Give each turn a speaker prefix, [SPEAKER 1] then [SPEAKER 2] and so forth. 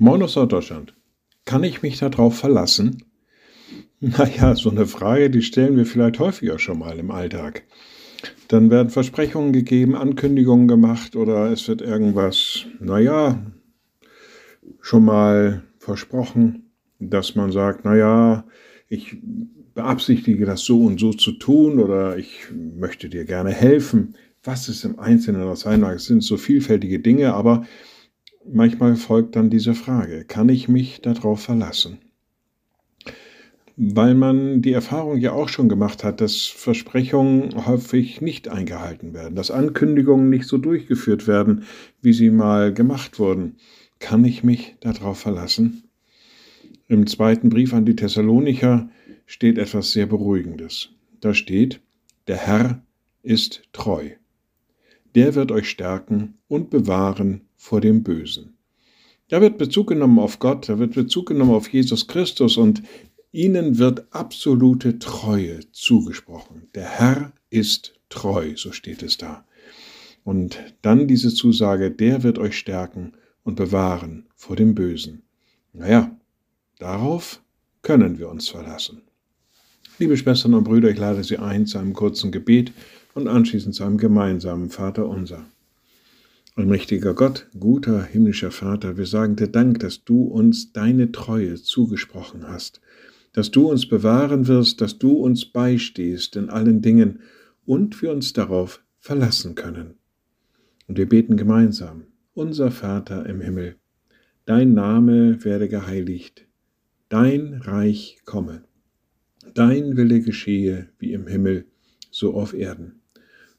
[SPEAKER 1] Moin aus Deutschland. Kann ich mich darauf verlassen? Naja, so eine Frage, die stellen wir vielleicht häufiger schon mal im Alltag. Dann werden Versprechungen gegeben, Ankündigungen gemacht oder es wird irgendwas, naja, schon mal versprochen, dass man sagt, naja, ich beabsichtige das so und so zu tun oder ich möchte dir gerne helfen. Was es im Einzelnen das sein mag, es sind so vielfältige Dinge, aber manchmal folgt dann diese Frage, kann ich mich darauf verlassen? Weil man die Erfahrung ja auch schon gemacht hat, dass Versprechungen häufig nicht eingehalten werden, dass Ankündigungen nicht so durchgeführt werden, wie sie mal gemacht wurden. Kann ich mich darauf verlassen? Im zweiten Brief an die Thessalonicher steht etwas sehr Beruhigendes. Da steht, der Herr ist treu. Der wird euch stärken und bewahren vor dem Bösen. Da wird Bezug genommen auf Gott, da wird Bezug genommen auf Jesus Christus und ihnen wird absolute Treue zugesprochen. Der Herr ist treu, so steht es da. Und dann diese Zusage, der wird euch stärken und bewahren vor dem Bösen. Naja, darauf können wir uns verlassen. Liebe Schwestern und Brüder, ich lade Sie ein zu einem kurzen Gebet und anschließend zu einem gemeinsamen Vater unser. Allmächtiger Gott, guter himmlischer Vater, wir sagen dir Dank, dass du uns deine Treue zugesprochen hast, dass du uns bewahren wirst, dass du uns beistehst in allen Dingen und wir uns darauf verlassen können. Und wir beten gemeinsam, unser Vater im Himmel, dein Name werde geheiligt, dein Reich komme Dein Wille geschehe wie im Himmel, so auf Erden.